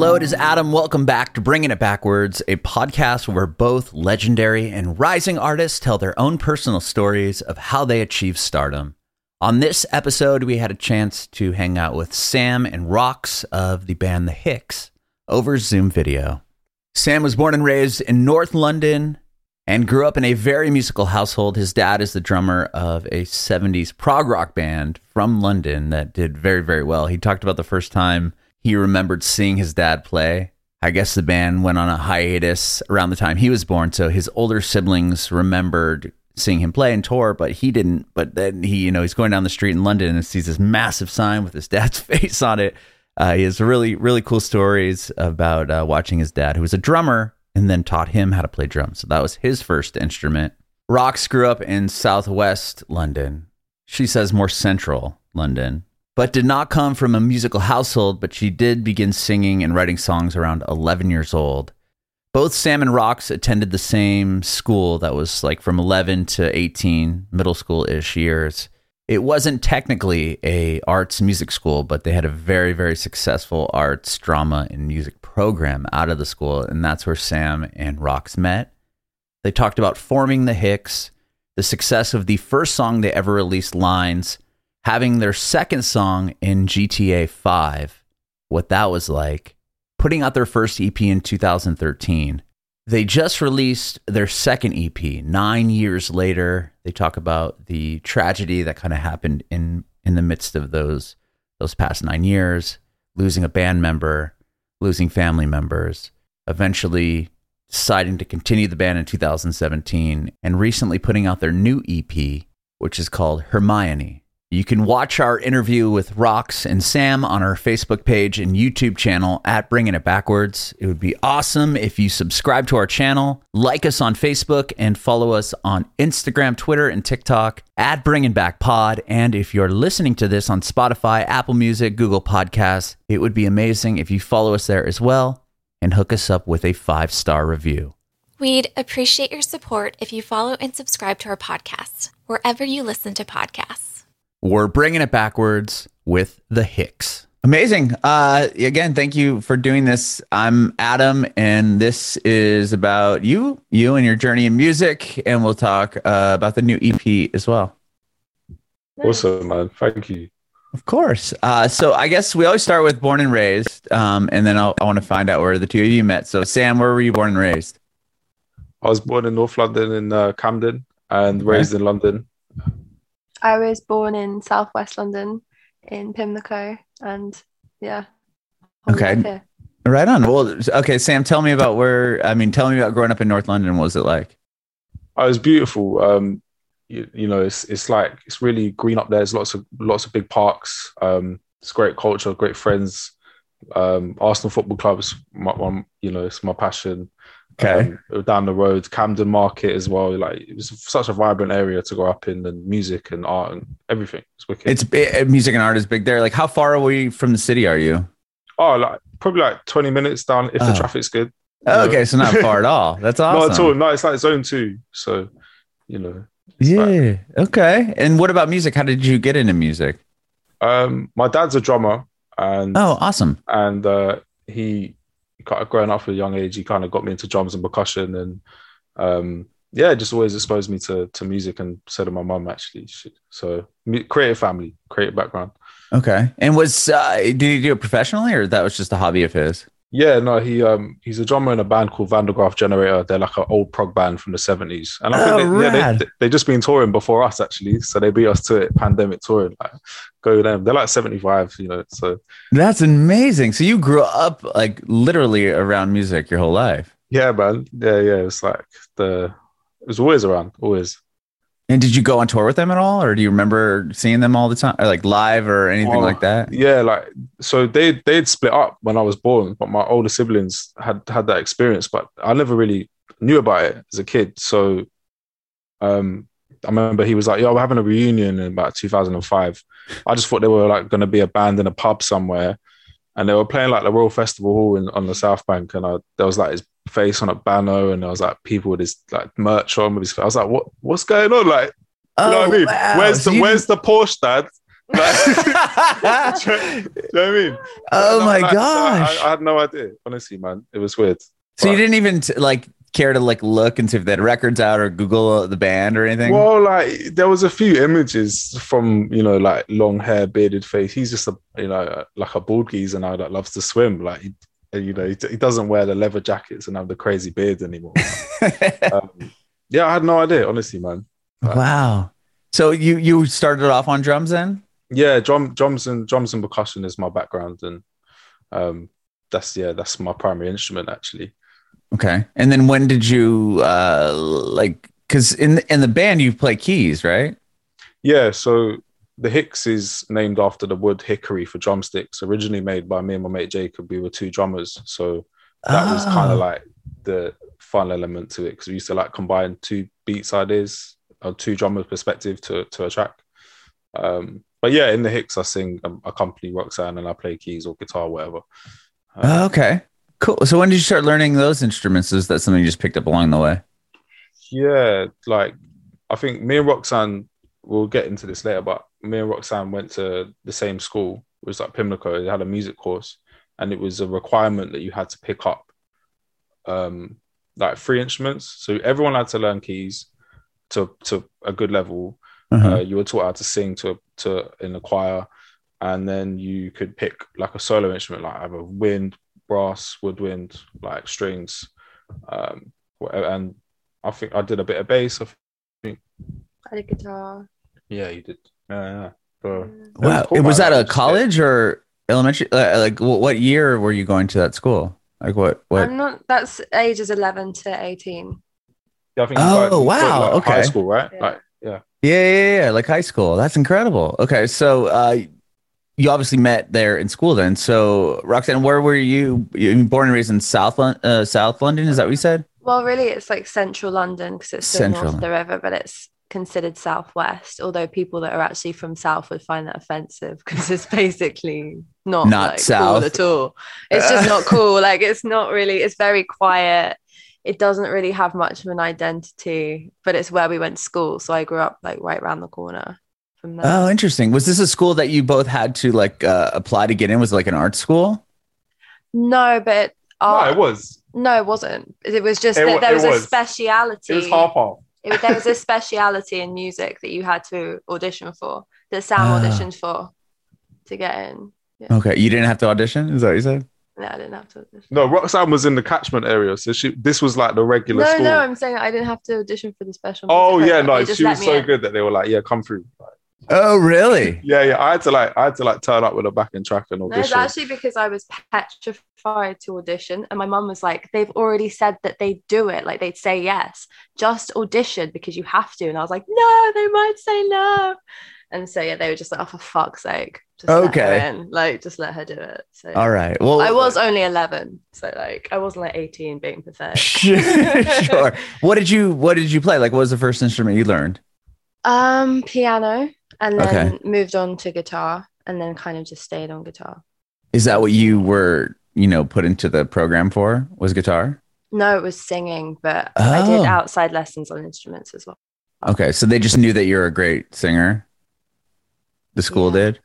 Hello, it is Adam. Welcome back to Bringing It Backwards, a podcast where both legendary and rising artists tell their own personal stories of how they achieved stardom. On this episode, we had a chance to hang out with Sam and Rox of the band The Hics over Zoom video. Sam was born and raised in North London and grew up in a very musical household. His dad is the drummer of a 70s prog rock band from London that did very, very well. He talked about the first time he remembered seeing his dad play. I guess the band went on a hiatus around the time he was born, so his older siblings remembered seeing him play and tour, but he didn't. But then he, you know, he's going down the street in London and sees this massive sign with his dad's face on it. Uh, he has really, really cool stories about uh, watching his dad, who was a drummer, and then taught him how to play drums. So that was his first instrument. Rox grew up in southwest London. She says more central London but did not come from a musical household, but she did begin singing and writing songs around 11 years old. Both Sam and Rox attended the same school that was like from 11 to 18, middle school ish years. It wasn't technically a arts music school, but they had a very, very successful arts, drama, and music program out of the school. And that's where Sam and Rox met. They talked about forming the Hics, the success of the first song they ever released, Lines, having their second song in GTA 5, what that was like, putting out their first EP in 2013. They just released their second EP nine years later. They talk about the tragedy that kind of happened in, in the midst of those, those past nine years, losing a band member, losing family members, eventually deciding to continue the band in 2017, and recently putting out their new EP, which is called HARMINE. You can watch our interview with Rox and Sam on our Facebook page and YouTube channel at Bringing It Backwards. It would be awesome if you subscribe to our channel, like us on Facebook, and follow us on Instagram, Twitter, and TikTok at Bringing Back Pod. And if you're listening to this on Spotify, Apple Music, Google Podcasts, it would be amazing if you follow us there as well and hook us up with a five star review. We'd appreciate your support if you follow and subscribe to our podcast wherever you listen to podcasts. We're bringing it backwards with the Hics. Amazing. Uh, again, thank you for doing this. I'm Adam, and this is about you, you and your journey in music, and we'll talk uh, about the new EP as well. Awesome, man. Thank you. Of course. Uh, so I guess we always start with born and raised, um, and then I'll, I want to find out where the two of you met. So, Sam, where were you born and raised? I was born in North London in uh, Camden and okay. raised in London. I was born in southwest London in Pimlico, and yeah. Okay. Right on. Well, okay, Sam, tell me about where. I mean, tell me about growing up in North London. What was it like? Oh, it was beautiful. Um, you, you, know, it's it's like it's really green up there. There's lots of lots of big parks. Um, it's great culture, great friends. Um, Arsenal football clubs, my, my, you know, it's my passion. Okay. Um, down the road, Camden Market as well. Like it was such a vibrant area to grow up in, and music and art and everything. It's wicked. It's eh, music and art is big there. Like, how far away from the city are you? Oh, like probably like twenty minutes down if oh. the traffic's good. Oh, okay, so not far at all. That's awesome. not at all. No, it's like zone two. So, you know. Yeah. Like, okay. And what about music? How did you get into music? Um, my dad's a drummer, and oh, awesome. And uh, he growing up at a young age, he kind of got me into drums and percussion, and um, yeah, just always exposed me to to music, and so did my mum actually. So creative family, creative background. Okay, and was uh, did he do it professionally, or that was just a hobby of his? Yeah, no, he um he's a drummer in a band called Van der Graaf Generator. They're like an old prog band from the seventies, and I think oh, they, yeah, they, they just been touring before us actually, so they beat us to it. Pandemic touring, like go them. They're like seventy five, you know. So that's amazing. So you grew up like literally around music your whole life. Yeah, man. Yeah, yeah. It's like the it was always around, always. And did you go on tour with them at all, or do you remember seeing them all the time, or like live or anything like that? Yeah, like so they they'd split up when I was born, but my older siblings had had that experience, but I never really knew about it as a kid. So, um, I remember he was like, "Yo, we're having a reunion in about 2005." I just thought they were like going to be a band in a pub somewhere, and they were playing like the Royal Festival Hall in, on the South Bank, and I, there was like his face on a banner, and there was like people with his like merch on with his. I was like, what what's going on? Like, you know what I oh, mean? Wow. Where's the you... where's the Porsche dad Like, do, you know, do you know what I mean? oh my like, gosh! I, I had no idea. Honestly, man, it was weird. so you didn't even t- like care to like look and see if they had records out or Google the band or anything? Well, like there was a few images from you know like long hair, bearded face. He's just a you know like a bald geezer now that loves to swim. Like he, you know he, he doesn't wear the leather jackets and have the crazy beard anymore. um, yeah, I had no idea, honestly, man. wow. So you you started off on drums then? Yeah, drum, drums and drums and percussion is my background, and um, that's yeah, that's my primary instrument actually. Okay. And then when did you uh like cuz in in the band you play keys, right? Yeah, so the Hics is named after the wood hickory for drumsticks, originally made by me and my mate Jacob. We were two drummers, so that was kind Oh. of like the fun element to it because we used to like combine two beats ideas or two drummers perspective to to a track. Um, but yeah, in the Hics, I sing, um, accompany Roxanne, and I play keys or guitar, whatever. Um, Oh, okay. Cool. So when did you start learning those instruments? Is that something you just picked up along the way? Yeah, like I think me and Roxanne, we'll get into this later, but me and Roxanne went to the same school. It was like Pimlico. They had a music course, and it was a requirement that you had to pick up um like three instruments. So everyone had to learn keys to to a good level. Uh-huh. Uh, you were taught how to sing to to in the choir, and then you could pick like a solo instrument, like either wind, brass, woodwind, like strings, um, whatever. And I think I did a bit of bass. I think, I did guitar. yeah, you did. Yeah, yeah. So, wow. cool, was man. that a Just- college or elementary uh, like what year were you going to that school? Like what what I'm not. That's ages 11 to 18. Yeah, I think Oh, you got- you got, wow, like, okay. High school, right? Yeah. Like, yeah. Yeah, yeah, yeah, like high school. That's incredible. Okay, so uh, you obviously met there in school then. So Roxanne, where were you? You born and raised in South Lon- uh, South London? Is that what you said? Well, really, it's like central London because it's still Central. north of the river, but it's considered southwest. Although people that are actually from south would find that offensive because it's basically not Not like, south. cool at all. It's just not cool. Like it's not really. It's very quiet. It doesn't really have much of an identity, but it's where we went to school. So I grew up like right around the corner from there. Oh, interesting. Was this a school that you both had to like uh, apply to get in? Was it like an art school? no, but No, it was. no, it wasn't. It was just It that wa- there it was, a speciality. It was half half. It, there was a speciality in music that you had to audition for that Sam Ah. auditioned for to get in. Okay, you didn't have to audition. Is that what you said? No, I didn't have to audition. No, Roxanne was in the catchment area, so she. This was like the regular No, school. no, I'm saying I didn't have to audition for the special. oh yeah, program. no, she was so in. good that they were like, yeah, come through. Like, Oh, really? yeah, yeah. I had to like, I had to like turn up with a backing track and audition. No, it's audition. actually because I was petrified to audition, and my mum was like, "They've already said that they'd do it. Like they'd say yes, just audition because you have to." And I was like, "No, they might say no." And so yeah, they were just like, "Oh, for fuck's sake, just let her Okay. in. like just let her do it." So All right. Well, I was only 11, so like I wasn't like 18 being pathetic. sure. What did you What did you play? Like, what was the first instrument you learned? Um, piano, and then Okay. moved on to guitar, and then kind of just stayed on guitar. Is that what you were, you know, put into the program for? Was guitar? No, it was singing, but I did Oh. outside lessons on instruments as well. Okay, so they just knew that you're a great singer. The school Yeah. did.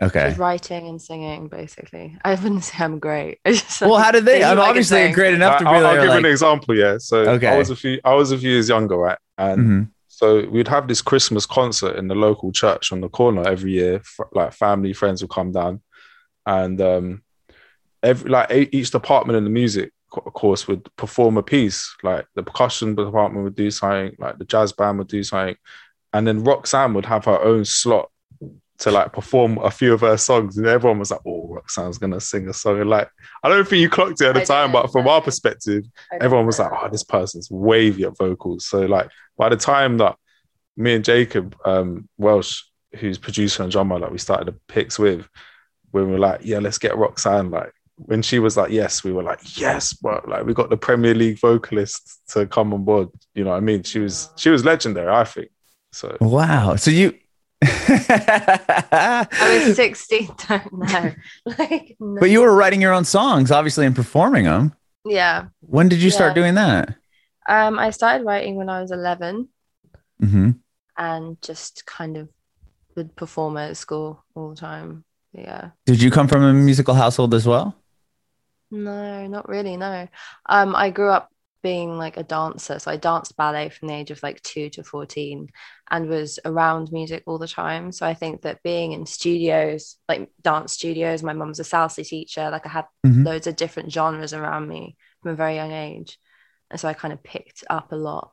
Okay. Just writing and singing, basically. I wouldn't say I'm great. I just, Well, how did they? I'm I obviously great enough to be I'll, I'll give like, an example. Yeah, so Okay. I was a few, I was a few years younger, right? And Mhm. So we'd have this Christmas concert in the local church on the corner every year. Like family, friends would come down, and um, every like each department in the music co- course would perform a piece. Like the percussion department would do something, like the jazz band would do something, and then Roxanne would have her own slot to like perform a few of her songs, and everyone was like, "Oh, Roxanne's gonna sing a song." And like, I don't think you clocked it at the I time, didn't, but from no. our perspective, everyone was know. like, "Oh, this person's wavy at vocals." So like, by the time that me and Jacob um, Welsh, who's producer and drummer, like we started the picks with, when we were like, "Yeah, let's get Roxanne." Like when she was like, "Yes," we were like, "Yes," but like we got the Premier League vocalist to come on board. You know what I mean? She was she was legendary, I think. So Wow. So you. I was 16, don't know. like, no. but you were writing your own songs, obviously, and performing them. yeah. When did you start doing that? Um, I started writing when I was 11 hmm and just kind of would perform at school all the time. Yeah. Did you come from a musical household as well? No, not really. No. Um, I grew up being like a dancer. So I danced ballet from the age of like two to 14 and was around music all the time. So I think that being in studios, like dance studios, my mum's a salsa teacher, like I had Mhm. loads of different genres around me from a very young age. And so I kind of picked up a lot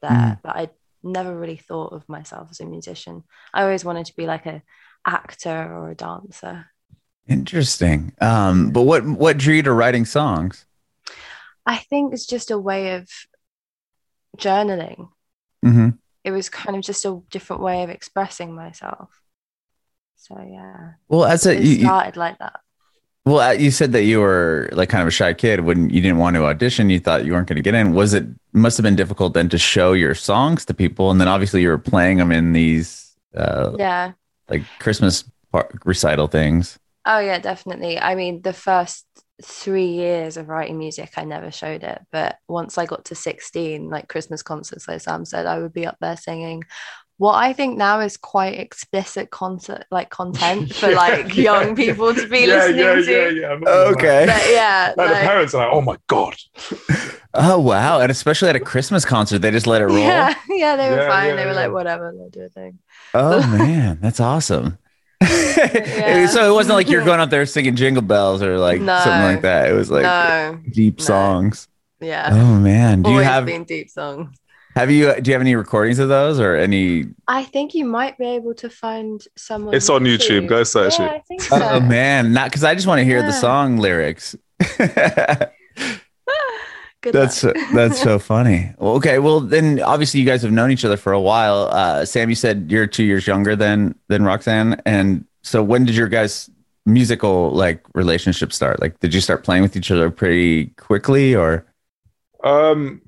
there, Mm. but I never really thought of myself as a musician. I always wanted to be like a actor or a dancer. Interesting. Um, but what what drew you to writing songs? I think it's just a way of journaling. hmm It was kind of just a different way of expressing myself. So yeah, Well, as a it you, you- started like that. well, uh, you said that you were like kind of a shy kid when you didn't want to audition. You thought you weren't going to get in. Was it must have been difficult then to show your songs to people, and then obviously you were playing them in these uh, Yeah. like Christmas par- recital things. Oh yeah, definitely. I mean, the first three years of writing music, I never showed it. But once I got to 16, like Christmas concerts, like Sam said, I would be up there singing what I think now is quite explicit concert like content for Yeah, like yeah, young people to be yeah, listening yeah, to. yeah, yeah. I'm not gonna lie. Okay. But yeah, Like, the parents are like, "Oh my god." Oh wow! And especially at a Christmas concert, they just let it roll. yeah, yeah, they were Yeah, fine. yeah, they were yeah. like, whatever, they'll do a thing. Oh man, that's awesome. Yeah. so it wasn't like you're going out there singing jingle bells or like No. something like that. It was like no, deep No. songs. yeah. Oh man, do you have been deep songs. have you uh, do you have any recordings of those or any? I think you might be able to find someone. It's on YouTube. Go search yeah, it. I think so. Oh man, not because I just want to hear the song lyrics. Good that's luck. that's so funny. Well, okay, well then obviously you guys have known each other for a while. Uh, Sam, you said you're two years younger than than Roxanne, and so when did your guys' musical like relationship start? Like, did you start playing with each other pretty quickly, or? Um,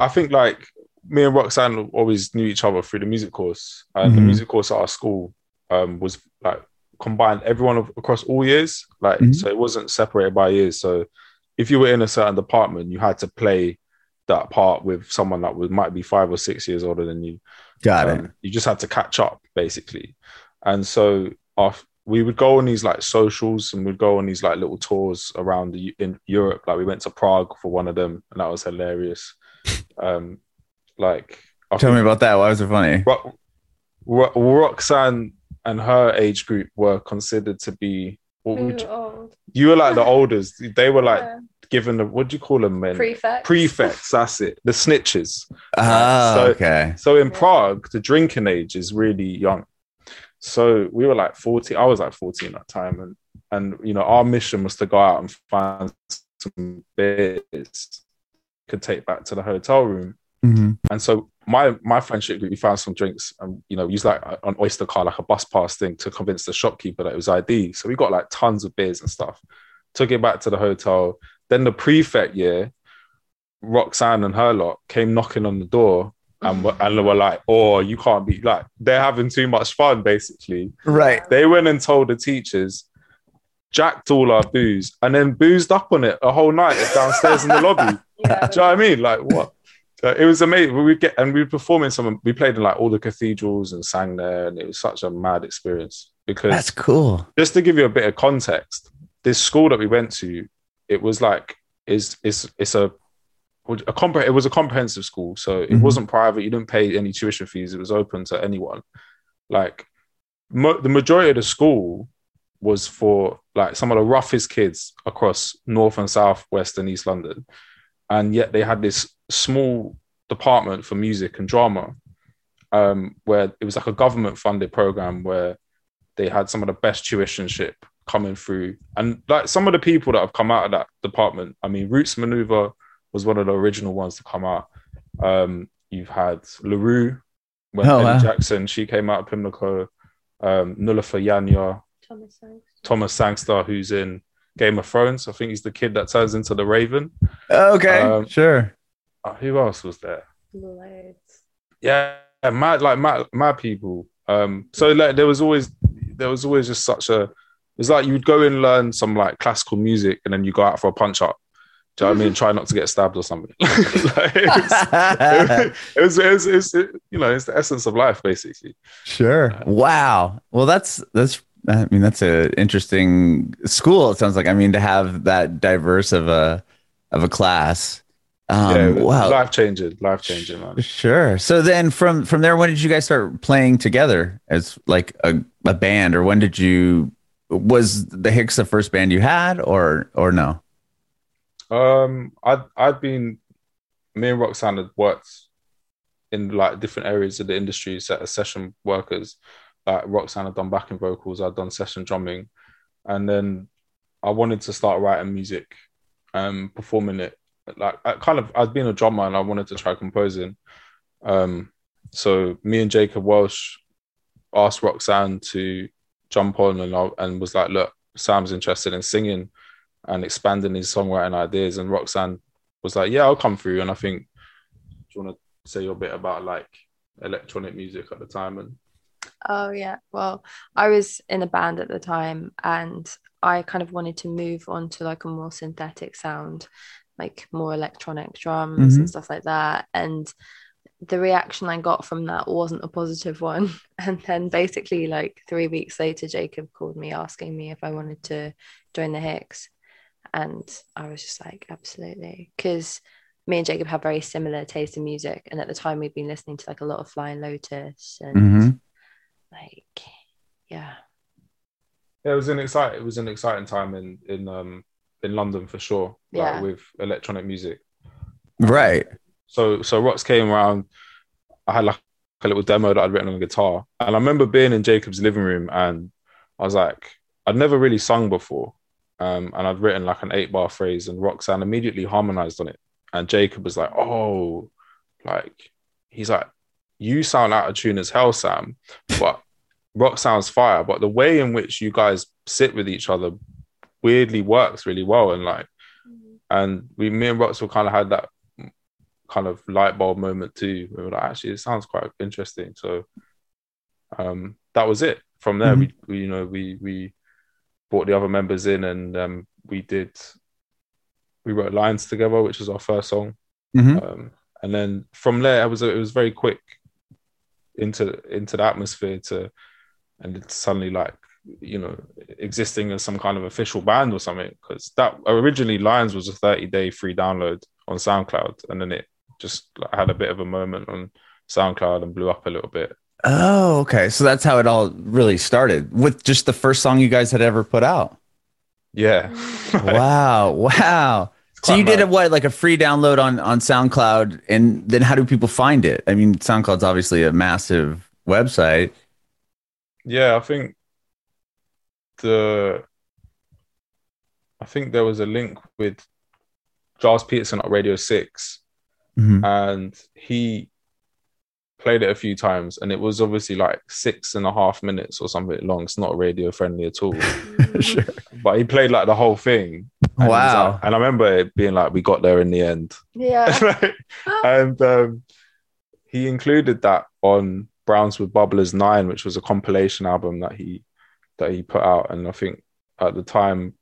I think like me and Roxanne always knew each other through the music course, and the Mhm. music course at our school um, was like combined everyone of, across all years. Like, Mhm. so it wasn't separated by years. So if you were in a certain department, you had to play that part with someone that was might be five or six years older than you. Got it. Um, You just had to catch up basically. And so our, we would go on these like socials and we'd go on these like little tours around the, in Europe. Like we went to Prague for one of them and that was hilarious. Um, like I Tell me about that. Why was it funny? Ro- Ro- Roxanne and her age group were considered to be what would you, old. you were like the oldest. They were like given the what do you call them men? prefect. Prefects, that's it. The snitches. Oh, So- okay. So in Yeah. Prague, the drinking age is really young. So we were like 14. I was like 14 at the time. And and you know, our mission was to go out and find some beers could take back to the hotel room. Mhm. And so my my friendship group, we found some drinks and you know, used like an oyster card, like a bus pass thing to convince the shopkeeper that it was ID. So we got like tons of beers and stuff. Took it back to the hotel. Then the prefect year, Roxanne and her lot came knocking on the door and were, and they were like, "Oh, you can't be like they're having too much fun." Basically, Right. they went and told the teachers, jacked all our booze, and then boozed up on it a whole night downstairs in the lobby. Yeah. Do you know what I mean? Like what? So it was amazing. We get and we were performing some. We played in like all the cathedrals and sang there, and it was such a mad experience. Because That's cool. just to give you a bit of context, this school that we went to, it was like is is it's a a compre- it was a comprehensive school, so it Mhm. wasn't private. You didn't pay any tuition fees. It was open to anyone. Like mo- the majority of the school was for like some of the roughest kids across North and South, West and East London, and yet they had this small department for music and drama, um, where it was like a government funded program where they had some of the best tuitionship coming through. And like some of the people that have come out of that department, I mean, Roots Manuva was one of the original ones to come out. Um, you've had La Roux, when Oh, wow. Jackson, she came out of Pimlico, um, Nilüfer Yanya, Thomas Hanks. Thomas Sangster, who's in Game of Thrones. I think he's the kid that turns into the Raven. Okay. Um, sure. Uh, who else was there? Loads. yeah, mad like mad, mad people. Um, so like there was always there was always just such a it's like you'd go and learn some like classical music and then you go out for a punch up. Do you know what I mean? Try not to get stabbed or something. like, it, was, it, was, it, was, it was, you know, it's the essence of life, basically. Sure. Wow. Well, that's that's. I mean, that's a interesting school. It sounds like. I mean, to have that diverse of a of a class. Um, yeah, wow. life changing, life changing, man. Sure. So then, from from there, when did you guys start playing together as like a, a band, or when did you? Was the Hics the first band you had, or or no? Um, I'd I've been me and Roxanne had worked in like different areas of the industry, set as session workers. Like Roxanne had done backing vocals, I'd done session drumming, and then I wanted to start writing music, um, performing it. Like I kind of I'd been a drummer and I wanted to try composing. Um, so me and Jacob Welsh asked Roxanne to jump on and I, and was like, look, Sam's interested in singing and expanding his songwriting ideas. And Roxanne was like, "Yeah, I'll come through." And I think, do you want to say your bit about like electronic music at the time? And oh yeah, well, I was in a band at the time, and I kind of wanted to move on to like a more synthetic sound, like more electronic drums Mhm. and stuff like that. And the reaction I got from that wasn't a positive one. And then basically, like three weeks later, Jacob called me asking me if I wanted to join the Hics. And I was just like, absolutely. Because me and Jacob have very similar taste in music. And at the time, we'd been listening to like a lot of Flying Lotus and Mhm. like, yeah. yeah, it was an exciting it was an exciting time in in um in London for sure. like, Yeah. with electronic music. Right. So so Rox came around. I had like a little demo that I'd written on the guitar, and I remember being in Jacob's living room, and I was like, I'd never really sung before, um, and I'd written like an eight bar phrase, and Roxanne immediately harmonized on it, and Jacob was like, oh, like he's like, you sound out of tune as hell, Sam, but Rox sounds fire, but the way in which you guys sit with each other weirdly works really well, and like and we me and Rox were kind of had that kind of light bulb moment too. We were like, actually, it sounds quite interesting. So um, that was it. From there, we, we you know we we brought the other members in and um, we did we wrote lines together, which was our first song. Mhm. Um, and then from there, it was it was very quick into into the atmosphere to, and it's suddenly like you know existing as some kind of official band or something because that originally Lines was a 30 day free download on SoundCloud and then it just like, had a bit of a moment on SoundCloud and blew up a little bit. Oh, okay. So that's how it all really started with just the first song you guys had ever put out. Yeah. Mm. Wow. Wow. So quite you did a what, like a free download on on SoundCloud, and then how do people find it? I mean, SoundCloud's obviously a massive website. Yeah, I think the I think there was a link with Gilles Peterson at Radio 6 Mhm. and he played it a few times and it was obviously like six and a half minutes or something long. It's not radio friendly at all. Sure. but he played like the whole thing. And Wow. like- and I remember it being like, we got there in the end. Yeah. and um, he included that on Brownswood Bubblers Nine, which was a compilation album that he that he put out. And I think at the time,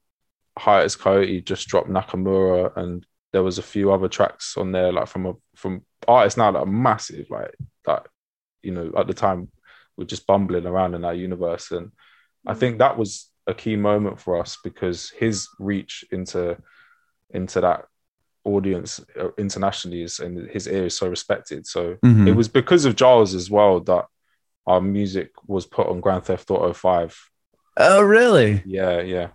Hiatus Kaiyote just dropped Nakamura, and there was a few other tracks on there, like from a from artists now that are massive, like that. You know, at the time, we're just bumbling around in that universe, and I think that was a key moment for us because his reach into into that audience uh, internationally is and his ear is so respected. So Mhm. it was because of Gilles as well that our music was put on Grand Theft Auto 5. Oh, really? Yeah, yeah.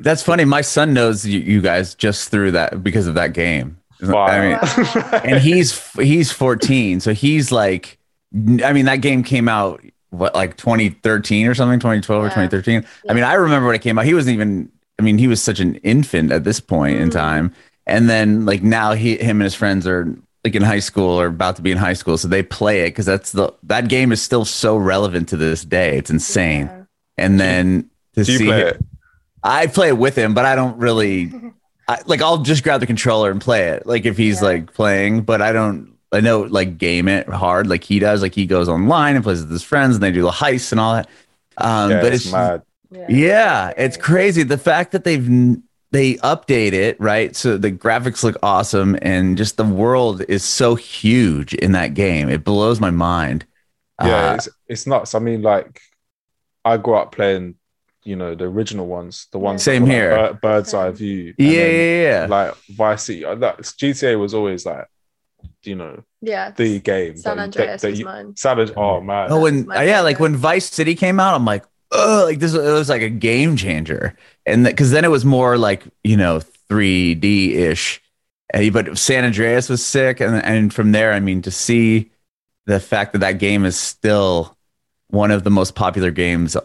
That's funny. My son knows you, you guys just through that because of that game. I mean, Wow. and he's he's 14, so he's like, I mean, that game came out what like 2013 or something, 2012 or Yeah. 2013. I mean, I remember when it came out. He wasn't even. I mean, he was such an infant at this point in Mm. time, and then like now he, him and his friends are like in high school or about to be in high school, so they play it because that's the that game is still so relevant to this day. It's insane. Yeah. And then to Do you see play him- it? I play it with him, but I don't really I, like. I'll just grab the controller and play it, like if he's Yeah. like playing. But I don't. I know like game it hard, like he does. Like he goes online and plays with his friends, and they do the heists and all that. Um, yeah, but it's, it's, mad. yeah, it's crazy. The fact that they've they update it right so the graphics look awesome and just the world is so huge in that game it blows my mind Yeah, Uh, it's it's nuts. I mean, like, I grew up playing, you know, the original ones, the ones that Same were, like, here. bird's eye view. yeah then, yeah yeah Like Vice City, uh, that GTA was always like, you know, Yeah. the game. San that- Andreas that was you- mine. San Oh man. oh when my yeah like when vice city came out i'm like oh like this it was like a game changer and because then it was more like you know 3d-ish but san andreas was sick and, and from there i mean to see the fact that that game is still one of the most popular games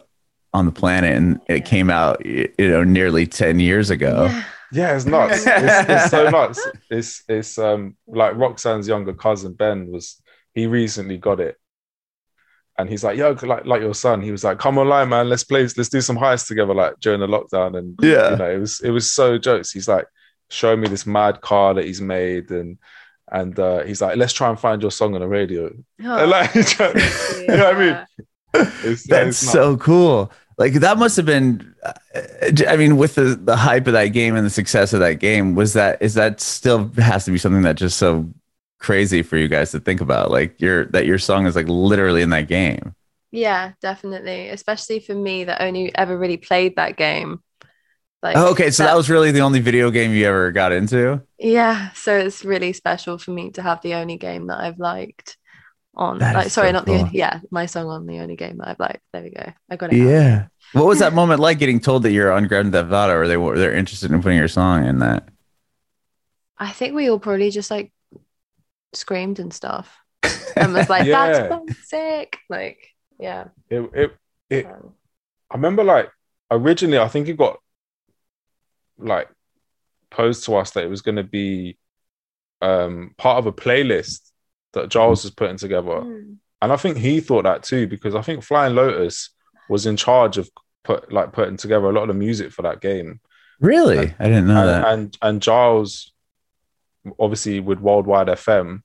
on the planet and it came out you know nearly 10 years ago Yeah. Yeah, it's nuts. it's, it's so nuts. It's it's um like Roxanne's younger cousin Ben was he recently got it, and he's like, "Yo, like like your son." He was like, "Come online, man. Let's play. Let's do some heists together." Like during the lockdown, and Yeah. you know, it was it was so jokes. He's like showing me this mad car that he's made, and and uh, he's like, "Let's try and find your song on the radio." Oh, And like, you know what I mean? It's, That's it's nuts. so cool. Like that must have been. uh, I mean, with the the hype of that game and the success of that game, was that is that still has to be something that just so crazy for you guys to think about? Like your that your song is like literally in that game. Yeah, definitely. Especially for me that only ever really played that game. Like Oh, okay, so that was really the only video game you ever got into. yeah. So it's really special for me to have the only game that I've liked on. That like sorry, so not the cool. only yeah, my song on the only game that I've liked. There we go. I got it. Yeah. What was that moment like getting told that you're on Grand Theft Auto, or they were they're interested in putting your song in that? I think we all probably just like screamed and stuff. And was like, Yeah. that's sick. Like, yeah. It, it, it, Um, I remember like originally, I think it got like posed to us that it was going to be um, part of a playlist that Gilles was putting together, mm. and I think he thought that too because I think Flying Lotus was in charge of put like putting together a lot of the music for that game, Really, I didn't know and, that. and and Gilles, obviously with Worldwide FM.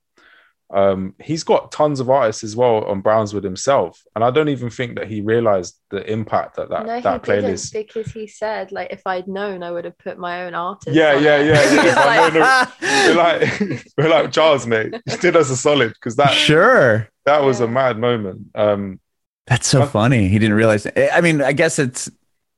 Um, he's got tons of artists as well on Brownswood himself, and I don't even think that he realized the impact that that, no, that he playlist didn't because he said like if I'd known, I would have put my own artist. Yeah, on yeah, it. yeah, yeah. Like- know We're like, we're like Charles, mate. You did us a solid because that sure. that was a mad moment. Um, That's so Huh? funny. He didn't realize. I mean, I guess it's.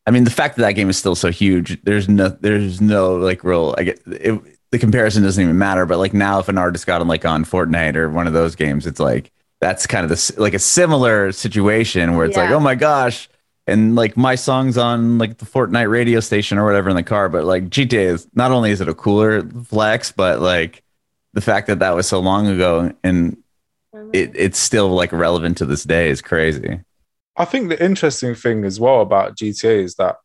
I mean, the fact that that game is still so huge. There's no. There's no like real. I get it, the comparison doesn't even matter. But like now, if an artist got on like on Fortnite or one of those games, it's like that's kind of the like a similar situation where it's like, oh my gosh, and like my song's on like the Fortnite radio station or whatever in the car. But like GTA is not only is it a cooler flex, but like the fact that that was so long ago and mm-hmm. it it's still like relevant to this day is crazy. I think the interesting thing as well about GTA is that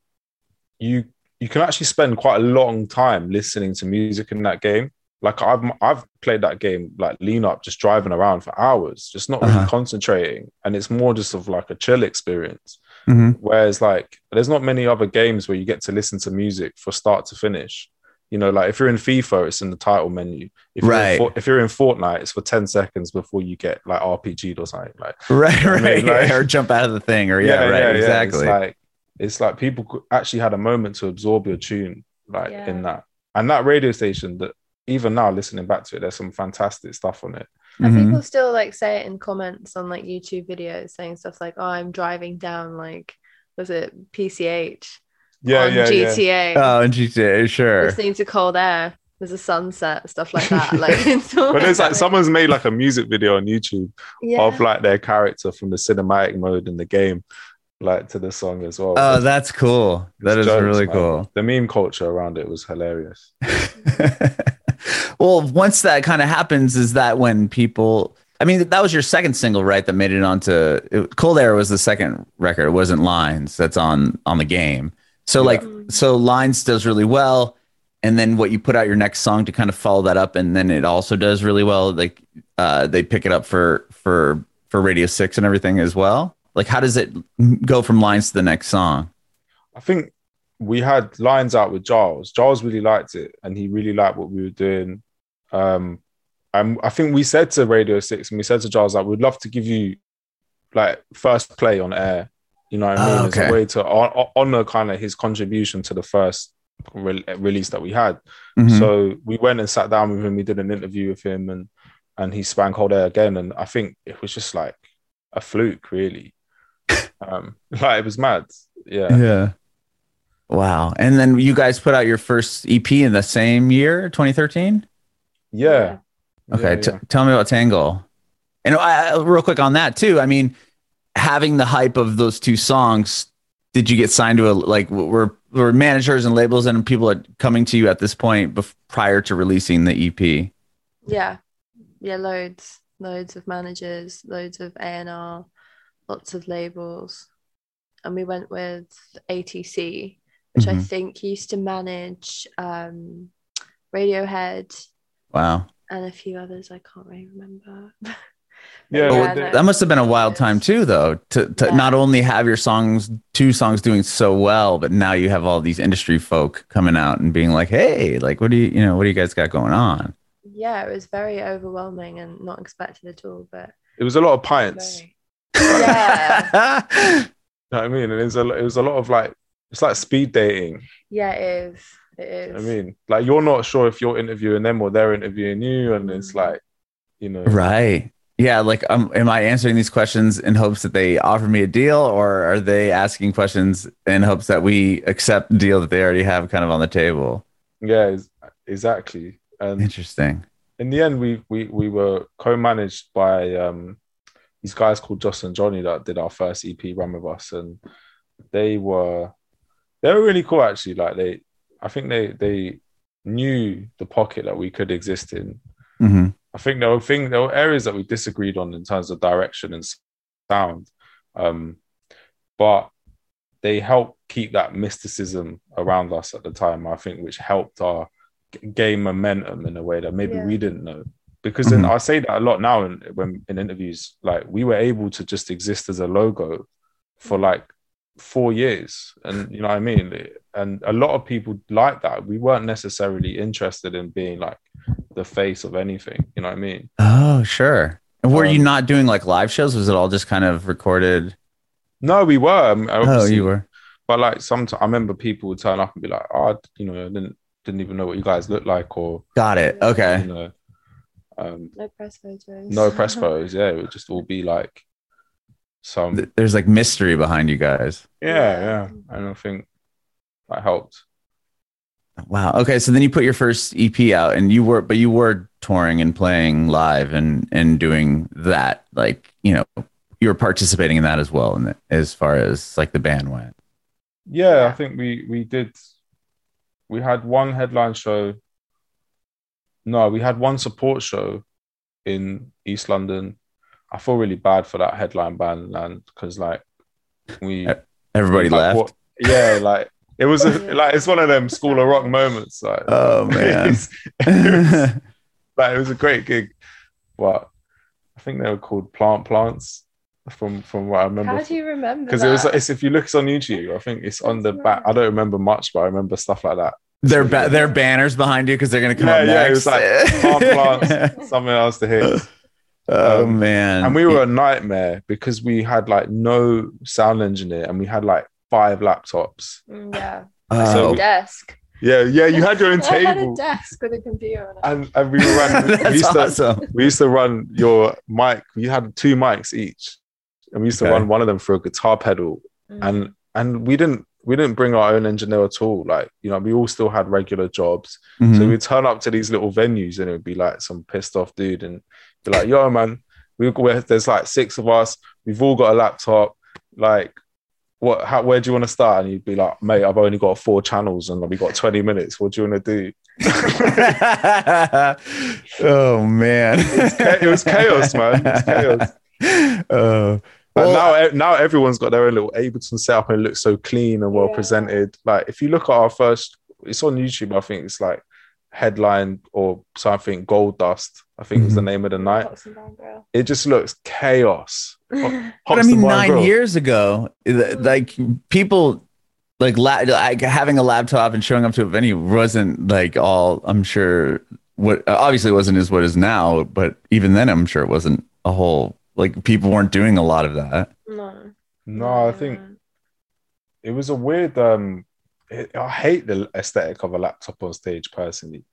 you you can actually spend quite a long time listening to music in that game. Like I've I've played that game like lean up, just driving around for hours, just not Uh-huh. concentrating, and it's more just of like a chill experience. Mm-hmm. Whereas like there's not many other games where you get to listen to music for start to finish. You know, like if you're in FIFA, it's in the title menu. If you're, Right. in, For- if you're in Fortnite, it's for 10 seconds before you get like RPG'd or something. Like Right, I right. mean, like- or jump out of the thing, or yeah, right, exactly. It's like it's like people actually had a moment to absorb your tune, like Yeah. in that. And that radio station that even now listening back to it, there's some fantastic stuff on it. And Mhm. people still like say it in comments on like YouTube videos saying stuff like, "Oh, I'm driving down like was it PCH Yeah, on yeah, yeah. GTA, Oh, and GTA, sure. listening to Cold Air. There's a sunset, stuff like that. Like, it's But it's like like- someone's made like a music video on YouTube yeah. of like their character from the cinematic mode in the game, like to the song as well. Oh, that's cool. That is jokes, really man. cool. The meme culture around it was hilarious. well, once that kind of happens, is that when people? I mean, that was your second single, right? That made it onto it, Cold Air was the second record. It wasn't Lines. That's on on the game. So Yeah. like, so Lines does really well, and then what you put out your next song to kind of follow that up, and then it also does really well. Like, uh, they pick it up for for for Radio Six and everything as well. Like, how does it go from Lines to the next song? I think we had lines out with Gilles. Gilles really liked it, and he really liked what we were doing. Um, and I think we said to Radio Six, and we said to Gilles, like, we'd love to give you like first play on air. You know what I Oh, mean? As a way to honor kind of his contribution to the first re- release that we had. Mhm. So we went and sat down with him. We did an interview with him, and and he sprang cold air again. And I think it was just like a fluke, really. Um, like it was mad. Yeah. yeah. Wow. And then you guys put out your first EP in the same year, 2013? Yeah. Okay. Yeah, t- yeah. tell me about Tangle. And I, real quick on that too. I mean, having the hype of those two songs, did you get signed to a like were were managers and labels and people are coming to you at this point bef- prior to releasing the EP? Yeah, yeah, loads, loads of managers, loads of A and R, lots of labels, and we went with ATC, which I Mhm. think used to manage um, Radiohead Wow. and a few others. I can't really remember. Yeah, well, no. that must have been a wild time too, though, to, to Yeah. not only have your songs, two songs doing so well, but now you have all these industry folk coming out and being like, "Hey, like, what do you, you know, what do you guys got going on?" yeah, it was very overwhelming and not expected at all. But It was a lot of pints. very, yeah, You know what I mean? And it was a it was a lot of like it's like speed dating. yeah, it is. It is. I mean, like you're not sure if you're interviewing them or they're interviewing you, and it's Mm. like, you know, right? Yeah. Like, um, am I answering these questions in hopes that they offer me a deal, or are they asking questions in hopes that we accept the deal that they already have kind of on the table? yeah, ex- exactly. And Interesting. in the end, we we we were co-managed by um these guys called Joss and Johnny that did our first EP run with us, and they were they were really cool actually. Like they, I think they they knew the pocket that we could exist in. hmm I think there were things, there were areas that we disagreed on in terms of direction and sound, um, but they helped keep that mysticism around us at the time. I think, which helped our g- gain momentum in a way that maybe Yeah. we didn't know. Because then Mhm. I say that a lot now in, when in interviews, like we were able to just exist as a logo for like four years, and you know what I mean. And a lot of people like that. We weren't necessarily interested in being like the face of anything. You know what I mean? Oh, sure. And were you Um, not doing like live shows? Was it all just kind of recorded? No, we were. I mean, Oh, you were. But like, sometimes I remember people would turn up and be like, "Oh, I- you know, I didn't didn't even know what you guys looked like," or Got it. you Okay. know, um, no press photos. no press photos. Yeah, it would just all be like some. There's like mystery behind you guys. Yeah, yeah, I don't think that helped. Wow. Okay. So then you put your first EP out and you were, but you were touring and playing live and, and doing that. Like, you know, you were participating in that as well. And as far as like the band went. Yeah, Yeah. I think we we did. We had one headline show. No, we had one support show in East London. I feel really bad for that headline band, and because like we Everybody like, left. what- yeah, like it was a, like it's one of them School of Rock moments. Like, Oh, man. It's- it was, like it was a great gig, but I think they were called Plant Plants from from what I remember. How do you remember? Because it was it's if you look it's on YouTube, I think it's on the back. I don't remember much, but I remember stuff like that. Their ba- their banners behind you because they're gonna come Yeah, up yeah, it next. was like plants, something else to hit. oh Um, man! And we were a nightmare because we had like no sound engineer and we had like five laptops. Mm, yeah. Oh, so- desk. Yeah, yeah, you had your own I had a table. desk with a computer on it. And, and we ran we that's used to we used to run your mic. We had two mics each, and we used to run one of them for a guitar pedal. Mm. And and we didn't we didn't bring our own engineer at all. Like you know, we all still had regular jobs. So Mhm. we'd turn up to these little venues, and it would be like some pissed off dude, and be like, "Yo, man, we there's like six of us. We've all got a laptop. Like, what? How? Where do you want to start?" And you'd be like, "Mate, I've only got four channels, and we got 20 minutes. What do you want to do?" oh man, cha- it was chaos, man. It was chaos. Oh, And Well, now, now everyone's got their own little Ableton setup and it looks so clean and well Yeah. presented. Like if you look at our first, it's on YouTube. I think it's like headline or something gold dust. I think was the mm-hmm. name of the night. Fox and Brown Girl. It just looks chaos. but I mean, nine Grill. years ago, like people. Like, la- like having a laptop and showing up to a venue wasn't like all I'm sure what obviously it wasn't as what is now, but even then I'm sure it wasn't a whole like people weren't doing a lot of that. No. No, I think it was a weird um I hate the aesthetic of a laptop on stage personally.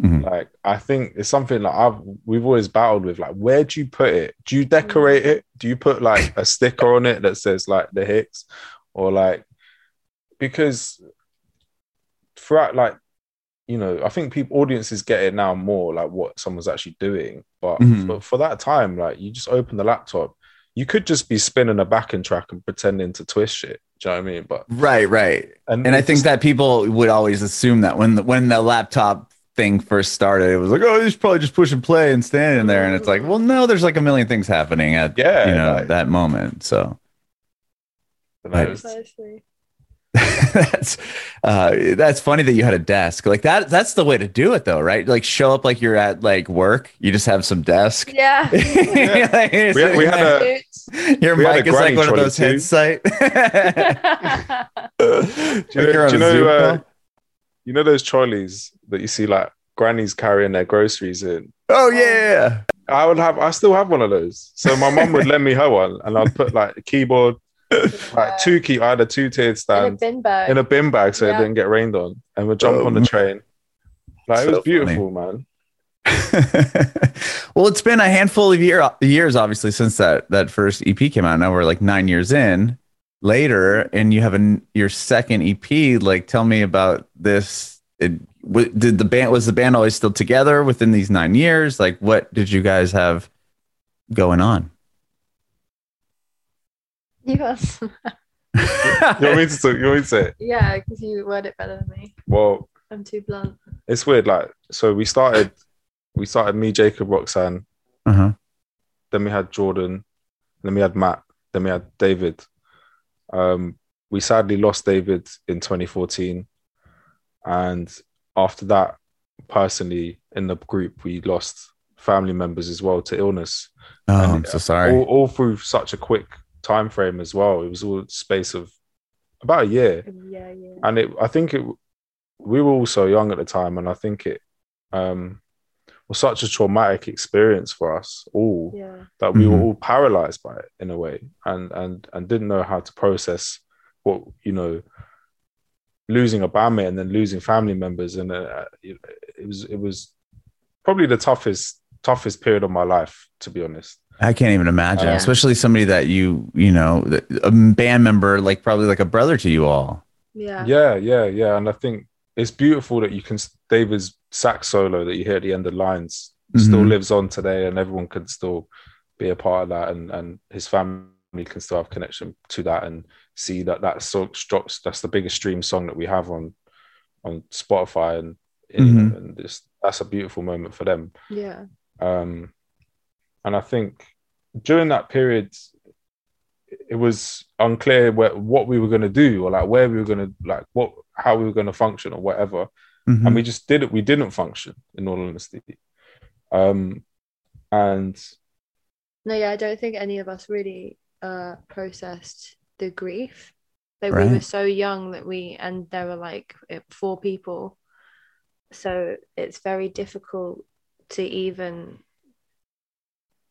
Mhm. Like I think it's something that I've we've always battled with. Like, where do you put it? Do you decorate it? Do you put like a sticker on it that says like the Hics, or like because throughout like you know I think people audiences get it now more like what someone's actually doing. But Mhm. for, for that time, like you just open the laptop, you could just be spinning a backing track and pretending to twist shit. Do you know what I mean? But Right, right. And I think just- that people would always assume that when the, when the laptop thing first started, it was like, oh, he's probably just push and play and standing there. And it's like, well, no, there's like a million things happening at Yeah, you know like- that moment. So you know, Right. it's- Precisely. that's uh, that's funny that you had a desk like that. That's the way to do it, though, right? Like show up like you're at like work. You just have some desk. Yeah. Like, you're We had- we had a- Your we had mic a is like granny one of those too. headset. do you know, do you know, uh, you know those trolleys that you see like grannies carrying their groceries in? oh yeah. I would have, I still have one of those. So my mom would lend me her one, and I'd put like a keyboard, like two key, I had a two tiered in a stand bin bag. in a bin bag so it didn't get rained on, and we'd jump on the um, train. Like it was beautiful, man. well, it's been a handful of year, years, obviously, since that that first EP came out. Now we're like nine years in later, and you have a, your second EP. Like, tell me about this. It, w- did the band was the band always still together within these nine years? Like, what did you guys have going on? Yes. You want me to, talk- you want me to say it? yeah, because you word it better than me. Well, I'm too blunt. it's weird. Like, so we started, we started me, Jacob, Roxanne, uh-huh. then we had Jordan, then we had Matt, then we had David. Um, we sadly lost David in 2014, and after that, personally in the group, we lost family members as well to illness. Oh, And, I'm so sorry. All, all through such a quick time frame as well. It was all space of about a year, Yeah, yeah. and it. I think it. We were all so young at the time, and I think it um, was such a traumatic experience for us all Yeah. that we were Mhm. all paralyzed by it in a way and and and didn't know how to process what you know losing a bandmate and then losing family members and uh, it it was it was probably the toughest toughest period of my life to be honest I can't even imagine, Yeah. especially somebody that you, you know, a band member, like probably like a brother to you all. Yeah. yeah yeah yeah and i think it's beautiful that you can david's sax solo that you hear at the end of lines still Mhm. lives on today and everyone can still be a part of that and and his family can still have connection to that and see that that song drops that's the biggest stream song that we have on on spotify and you know, and just that's a beautiful moment for them Yeah. um and i think during that period it was unclear where, what we were going to do or like where we were going to like what how we were going to function or whatever Mhm. and we just did it we didn't function in all honesty um and No, yeah, I don't think any of us really uh processed the grief. Like we were so young that we and there were like four people. So it's very difficult to even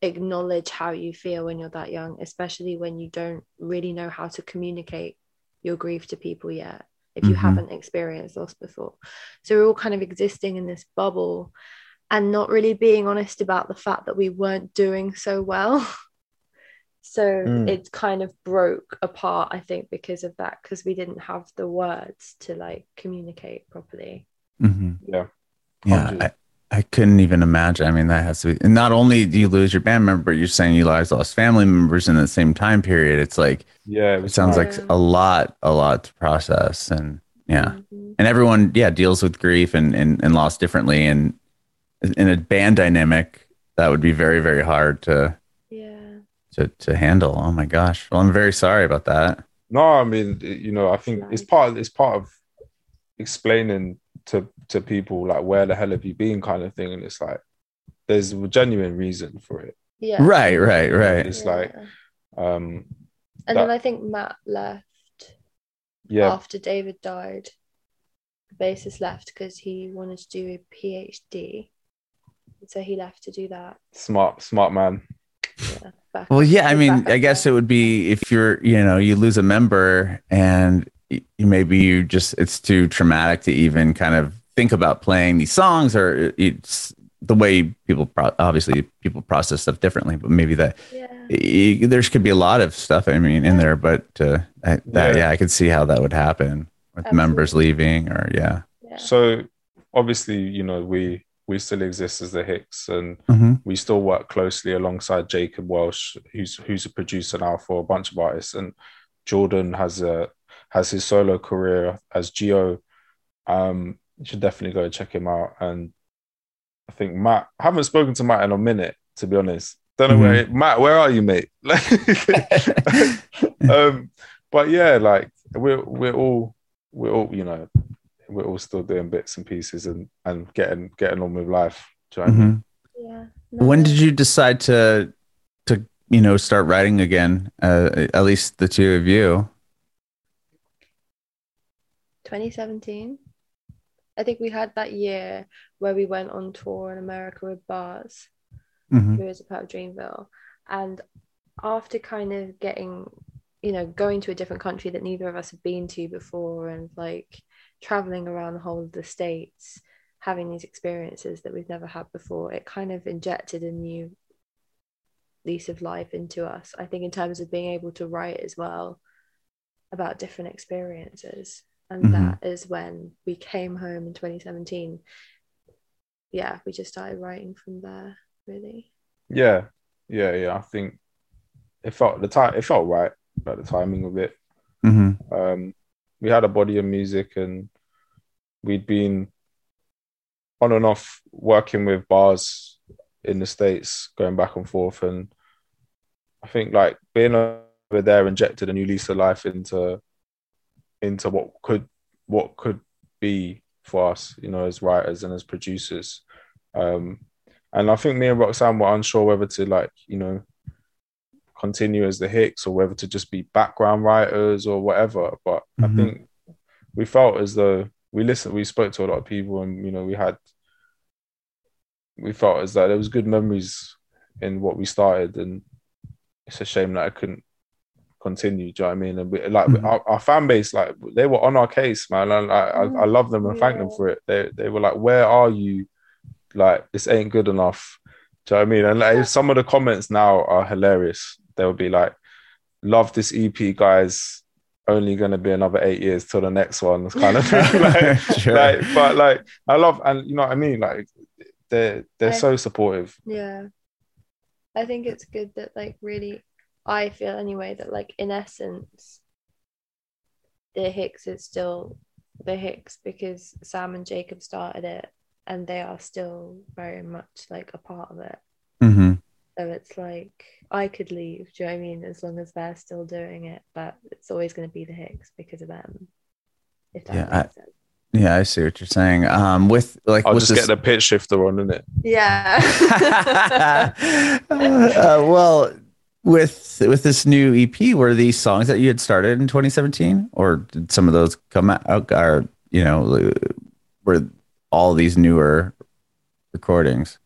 acknowledge how you feel when you're that young, especially when you don't really know how to communicate your grief to people yet, if you Mhm. haven't experienced loss before. So we're all kind of existing in this bubble and not really being honest about the fact that we weren't doing so well. So Mm. it kind of broke apart, I think, because of that, because we didn't have the words to like communicate properly. Mhm. yeah Yeah, I, I couldn't even imagine. I mean, that has to be. And not only do you lose your band member, but you're saying you guys lost family members in the same time period. It's like yeah it, it sounds mad. like a lot, a lot to process. And yeah, Mhm. and everyone, yeah, deals with grief and and, and loss differently. And in a band dynamic, that would be very, very hard to Yeah. to to handle. Oh my gosh. Well, I'm very sorry about that. no i mean you know i think it's part it's part of explaining to to people like where the hell have you been kind of thing and it's like there's a genuine reason for it Yeah. Right, right, right. It's like- um and then I think Matt left yeah after David died. The bassist left because he wanted to do a PhD. So he left to do that. smart smart man Yeah. Back Well, yeah, I mean, I guess it would be if you're, you know, you lose a member and maybe you just it's too traumatic to even kind of think about playing these songs, or it's the way people pro- obviously people process stuff differently. But maybe that Yeah. y- there could be a lot of stuff. I mean, in there, but uh, I, that Yeah. yeah, I could see how that would happen with members leaving, or yeah. Yeah. So obviously, you know, we we still exist as the Hics, and Mm-hmm. we still work closely alongside Jacob Welsh, who's who's a producer now for a bunch of artists, and Jordan has a has his solo career as Geo. Um, you should definitely go check him out. And I think Matt, I haven't spoken to Matt in a minute, to be honest. Don't know where Matt, where are you, mate? um, but yeah, like we're we're all we're all you know we're all still doing bits and pieces and and getting getting on with life. Do you know what I mean? Mhm. Yeah. When did you decide to to you know start writing again? Uh, at least the two of you. 2017. I think we had that year where we went on tour in America with Bas, Mhm. who is a part of Dreamville. And after kind of getting, you know, going to a different country that neither of us had been to before and like traveling around the whole of the States, having these experiences that we've never had before, it kind of injected a new lease of life into us. I think in terms of being able to write as well about different experiences. And Mhm. that is when we came home in 2017. Yeah, we just started writing from there, really. Yeah, yeah, yeah. I think it felt the time. It felt right, like the timing of it. Mhm. Um, we had a body of music, and we'd been on and off working with Bas in the states, going back and forth. And I think like being over there injected a new lease of life into into what could what could be for us, you know, as writers and as producers. Um, and I think me and Roxanne were unsure whether to like, you know, continue as the Hics or whether to just be background writers or whatever. But I Mhm. think we felt as though we listened, we spoke to a lot of people, and you know, we had, we felt as though there was good memories in what we started, and it's a shame that I couldn't continue. Do you know what I mean? And we, like Mhm. our, our fan base, like they were on our case, man. And I, I, I love them and thank them for it. They they were like, "Where are you? Like this ain't good enough." Do you know what I mean? And like, some of the comments now are hilarious. They'll be like, "Love this EP, guys." Only going to be another eight years till the next one. It's kind of like, Sure. like, but like, I love, and you know what I mean. Like, they're they're I- so supportive. Yeah. I think it's good that, like, really, I feel anyway that, like, in essence, the Hics is still the Hics because Sam and Jacob started it and they are still very much, like, a part of it. Mhm. So it's like, I could leave, do you know what I mean? As long as they're still doing it, but it's always going to be the Hics because of them. If that Yeah, makes sense. Yeah, I see what you're saying. Um, with like, I'll just this- get the pitch shifter on, isn't it? Yeah. uh, well, with with this new EP, were these songs that you had started in 2017, or did some of those come out? Or you know, were all these newer recordings?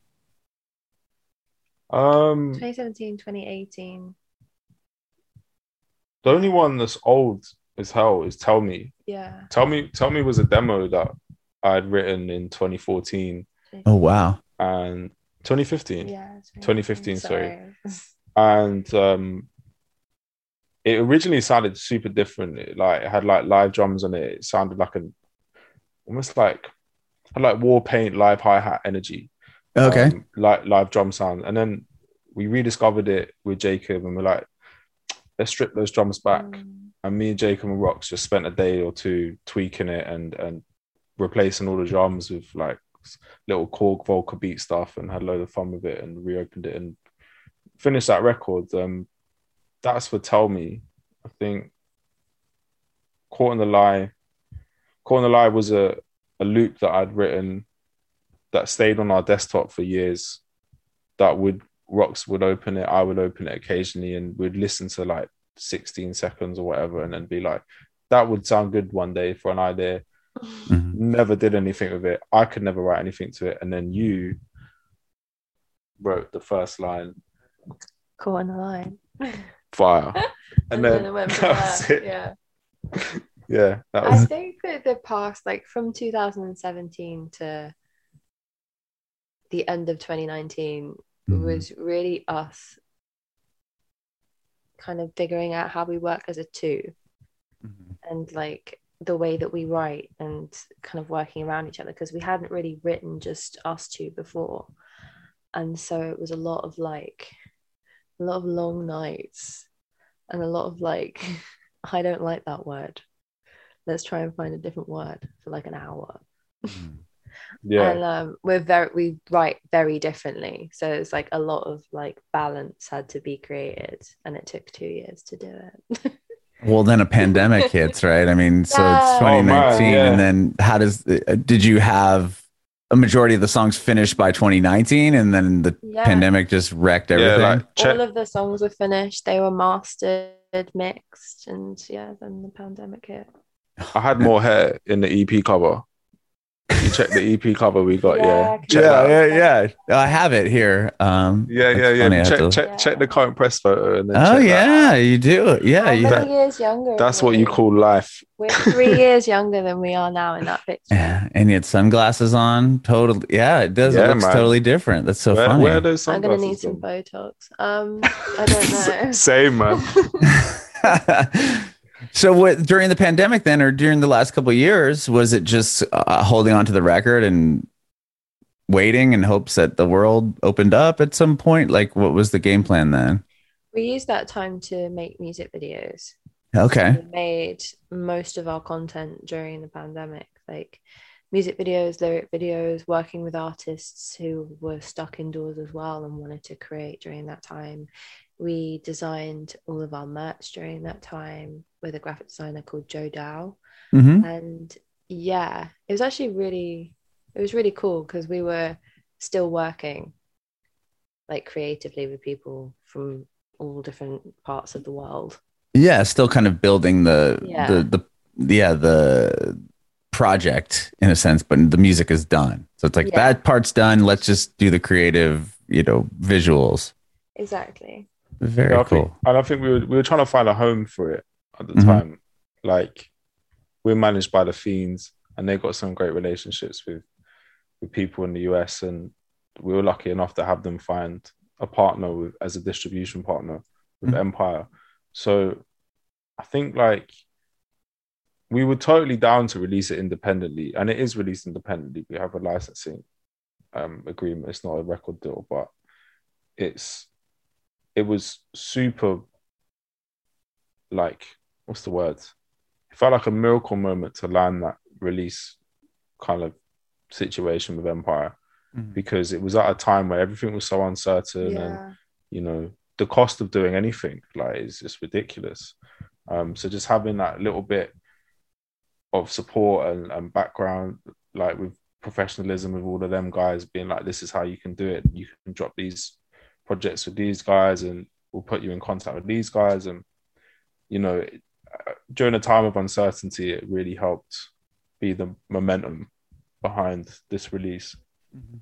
Um, 2017, 2018. the only one that's old as hell is Tell Me. Yeah. Tell Me, Tell Me was a demo that I had written in 2014 Oh wow! and 2015. Yeah. 2015, sorry. and um it originally sounded super different it, like it had like live drums on it it sounded like an almost like had like war paint live hi-hat energy Okay. um, like live drum sound and then we rediscovered it with jacob and we're like let's strip those drums back Mm. and me and jacob and Rox just spent a day or two tweaking it and and replacing all the drums with like little Korg Volca Beat stuff and had a load of fun with it and reopened it and finished that record. Um, that's for Tell Me. I think Caught in the Lie. Caught in the Lie was a, a loop that I'd written that stayed on our desktop for years. That would Rox would open it, I would open it occasionally, and we'd listen to like 16 seconds or whatever, and then be like, that would sound good one day for an idea Mhm. never did anything with it. I could never write anything to it. And then you wrote the first line, Caught in the line. fire. And, then, it went that was it. Yeah. yeah, that I think that the past, like from 2017 to the end of 2019, Mhm. was really us kind of figuring out how we work as a two Mhm. and like the way that we write and kind of working around each other because we hadn't really written just us two before. And so it was a lot of like a lot of long nights and a lot of like, I don't like that word. Let's try and find a different word for like an hour. Mhm. yeah. And um, we're very we write very differently. So it's like a lot of like balance had to be created and it took two years to do it. Well, then a pandemic hits, right? I mean, so Yeah. it's Oh, man, 2019, yeah. and then how does uh, did you have a majority of the songs finished by 2019, and then the yeah. pandemic just wrecked yeah, everything? like check, All of the songs were finished, they were mastered, mixed, and yeah, then the pandemic hit. I had more hair in the EP cover. You check the EP cover we got, Yeah, yeah. I yeah, yeah, yeah. I have it here. Um, Yeah, yeah, yeah. funny, Check, to- check, check the current press photo and then Oh check that. yeah, you do. Yeah, How you many years younger? That's what you call life. We're three years younger than we are now in that picture. Yeah, and you had sunglasses on. Totally. Yeah, it does. Yeah, it looks man. totally different. That's so where, funny. where are those I'm gonna need sunglasses some gone? Botox. Um, I don't know. Same, man. so, what during the pandemic, then, or during the last couple of years, was it just uh, holding on to the record and waiting in hopes that the world opened up at some point? Like, what was the game plan then? we used that time to make music videos. Okay. We made most of our content during the pandemic, like music videos, lyric videos, working with artists who were stuck indoors as well and wanted to create during that time. We designed all of our merch during that time with a graphic designer called Joe Dow. hmm And yeah, it was actually really, it was really cool because we were still working like creatively with people from all different parts of the world. Yeah, still kind of building the Yeah. the the yeah the project in a sense, but the music is done. So it's like Yeah. that part's done. Let's just do the creative, you know, visuals. Exactly. Very Yeah, I cool. think, and I think we were we were trying to find a home for it at the Mhm. time. Like we're managed by the Fiends, and they got some great relationships with with people in the US, and we were lucky enough to have them find a partner with as a distribution partner with Mhm. Empire. So I think like we were totally down to release it independently, and it is released independently. We have a licensing um, agreement. It's not a record deal, but it's it was super like what's the word? It felt like a miracle moment to land that release kind of situation with Empire Mhm. because it was at a time where everything was so uncertain and you know the cost of doing anything like is just ridiculous um so just having that little bit of support and, and background like with professionalism with all of them guys being like this is how you can do it you can drop these projects with these guys and we'll put you in contact with these guys and you know during a time of uncertainty it really helped be the momentum behind this release mm-hmm.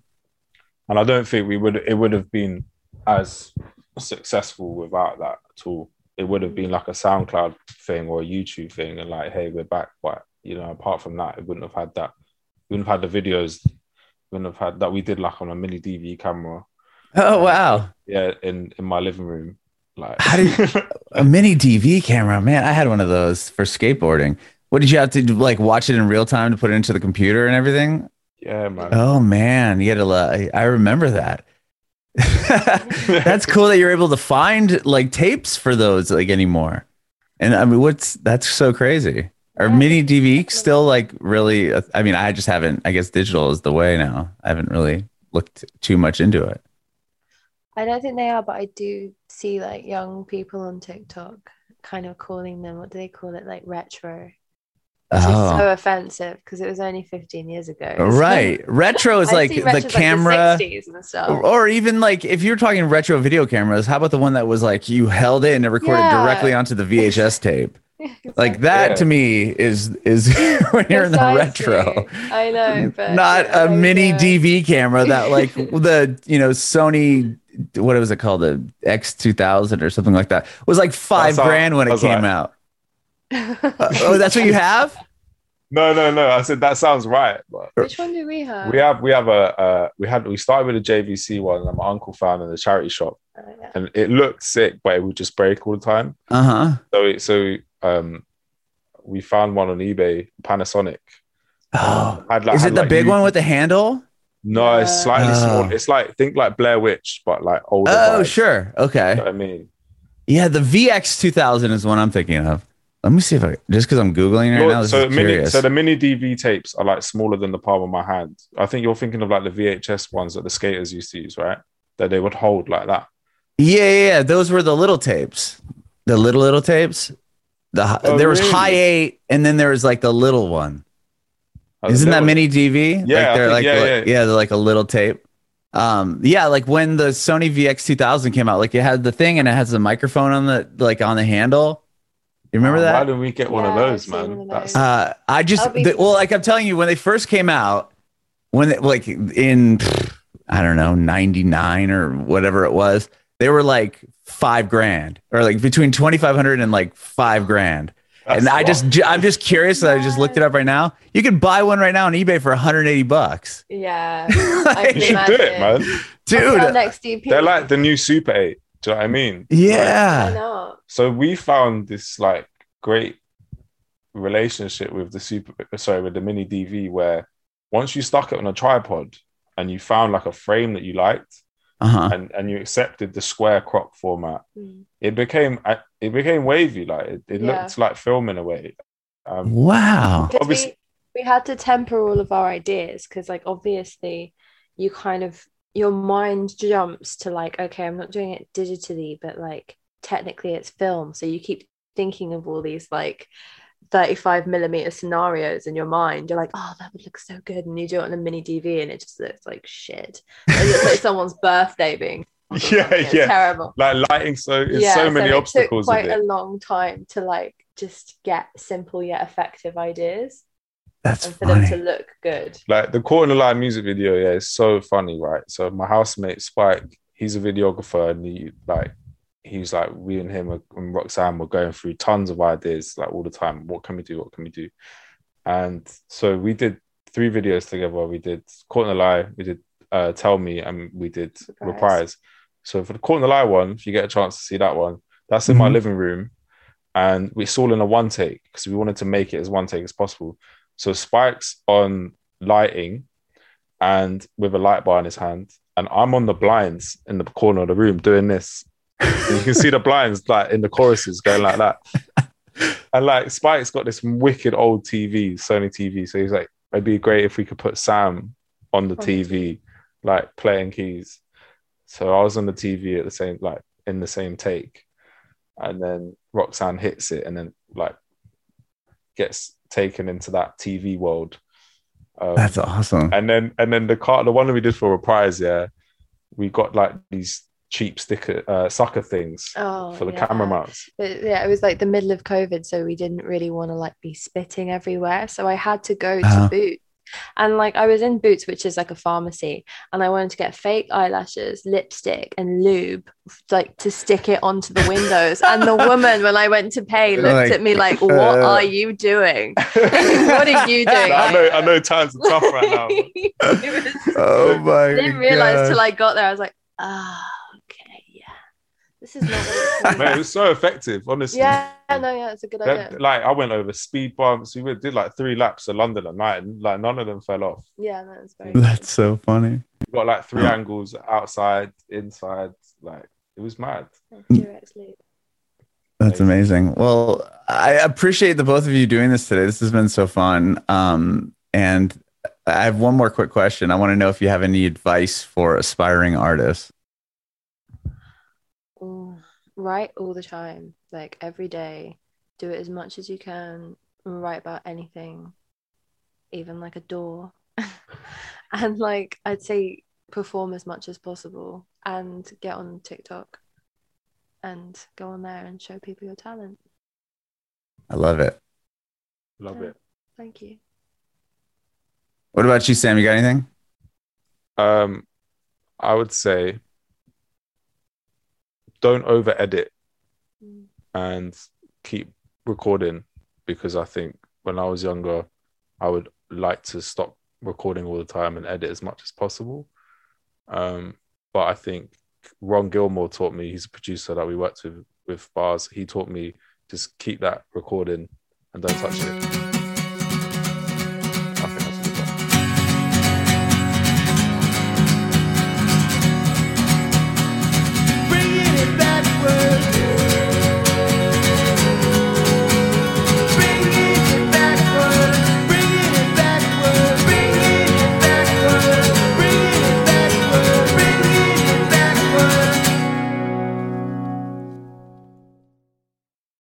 and I don't think we would it would have been as successful without that at all. It would have been like a SoundCloud thing or a YouTube thing, and like, hey, we're back. But you know, apart from that, it wouldn't have had that. We wouldn't have had the videos. Wouldn't have had that. We did like on a mini DV camera. Oh wow, Yeah, in in my living room. Like, How do a mini DV camera, man! I had one of those for skateboarding. What did you have to do, like watch it in real time to put it into the computer and everything? yeah, man. Oh man, you had to. li- I remember that. That's cool that you're able to find like tapes for those like anymore. And I mean, what's that's so crazy. Are Yeah, mini it's DV still like really? I mean, I just haven't. I guess digital is the way now. I haven't really looked too much into it. I don't think they are, but I do see like young people on TikTok kind of calling them, what do they call it? Like retro. Which is Oh, so offensive because it was only 15 years ago. right. Retro is like the camera. Like the 60s and stuff. Or, even like if you're talking retro video cameras, how about the one that was like you held it and recorded Yeah. directly onto the VHS tape? Like that Yeah. to me is is when you're in the retro. I know, but Not yeah, a mini yeah. DV camera that like the you know Sony what was it called the X2000 or something like that it was like five That's grand when it came all- out. oh, that's what you have? No, no, no. I said that sounds right. But Which one do we have? we have we have a uh, we had we started with a JVC one that my uncle found in the charity shop, Oh, yeah. and it looked sick, but it would just break all the time. Uh huh. So it, so um, we found one on eBay, Panasonic. Oh, Had, like- is had, it the like, big you- one with the handle? No, it's slightly Oh. small. It's like think like Blair Witch, but like older. Oh, vibes. sure. Okay. You know what I mean, Yeah, the VX 2000 is one I'm thinking of. Let me see if I just because I'm googling right Your- now. So is mini, so the mini DV tapes are like smaller than the palm of my hand. I think you're thinking of like the VHS ones that the skaters used to use, right? That they would hold like that. yeah, yeah, yeah, those were the little tapes, the little little tapes. The Oh, there was really? Hi8, and then there was like the little one. Like, Isn't they that were- mini DV? Yeah, like they're think- like yeah, like- yeah. they're like a little tape. Um, yeah, like when the Sony VX 2000 came out, like it had the thing and it has the microphone on the like on the handle. You remember Oh, that? Why didn't we get one of Yeah, I've those, man? That's. Uh, I just the- well, like I'm telling you, when they first came out, when they, like in I don't know '99 or whatever it was, they were like five grand or like between twenty five hundred and like five grand. that's and i just lot. ju- I'm just curious that I just looked it up right now. You can buy one right now on eBay for 180 bucks, Yeah. Like, you should do it, man. dude. next DP. They're like the new Super 8. Do you know what I mean? Yeah, not? so we found this like great relationship with the super sorry with the mini dv where once you stuck it on a tripod and you found like a frame that you liked uh huh. and and you accepted the square crop format Mm. it became uh, it became wavy like it, it Yeah. looked like film in a way um Wow. Obviously- we, we had to temper all of our ideas because like obviously you kind of your mind jumps to like okay i'm not doing it digitally but like technically it's film so you keep thinking of all these like 35 millimeter scenarios in your mind. You're like oh that would look so good. And you do it on a mini dv and it just looks like shit. It looks like someone's birthday being yeah yeah. terrible. Like lighting so it's yeah, so many it obstacles quite it. a long time to like just get simple yet effective ideas That's and for them to look good. like the Court in the line music video yeah it's so funny right? So my housemate spike he's a videographer and he like he's like we and him are- and roxanne were going through tons of ideas like all the time what can we do what can we do and so we did three videos together we did caught in the lie we did uh tell me and we did Reprise. reprise so for the caught in the lie one if you get a chance to see that one that's in my Mhm. living room and it's all in a one take because we wanted to make it as one take as possible so Spike's on lighting and with a light bar in his hand. And I'm on the blinds in the corner of the room doing this. And you can see the blinds like in the choruses going like that. And like Spike's got this wicked old TV, Sony TV. So he's like, it'd be great if we could put Sam on the TV, like playing keys. So I was on the TV at the same, like in the same take. And then Roxanne hits it and then like gets taken into that TV world. Um, That's awesome. and then and then the car, the one that we did for reprise, yeah, we got like these cheap sticker uh, sucker things Oh, for the yeah. camera mounts. But yeah, it was like the middle of COVID, so we didn't really want to like be spitting everywhere. So I had to go to Uh-huh. Boots. And like I was in Boots, which is like a pharmacy, and I wanted to get fake eyelashes, lipstick, and lube, like to stick it onto the windows. and the woman, when I went to pay, looked Like, at me like, "What uh, are you doing? what are you doing?" I know, I know times are tough right now. but- It was- Oh my I didn't realize God. till I got there. I was like, ah, okay, yeah. This is not it's Man, it was so effective, honestly. Yeah, no, yeah, it's a good That- idea. like I went over speed bumps. We did like three laps of London at night, and like none of them fell off. Yeah, that was very. That's so funny. We got like three angles outside, inside. Like it was mad. Durex Lube. That's amazing. Well, I appreciate the both of you doing this today. This has been so fun. Um, and I have one more quick question. I want to know if you have any advice for aspiring artists. Write all the time, like every day. Do it as much as you can. Write about anything, even like a door. and like, I'd say perform as much as possible and get on TikTok and go on there and show people your talent. I love it. Love it. Thank you. What about you, Sam? You got anything? Um, I would say don't over edit Mm. and keep recording because I think when I was younger, I would like to stop recording all the time and edit as much as possible. Um, but I think Ron Gilmore taught me. He's a producer that we worked with with Bas. He taught me just keep that recording and don't touch it.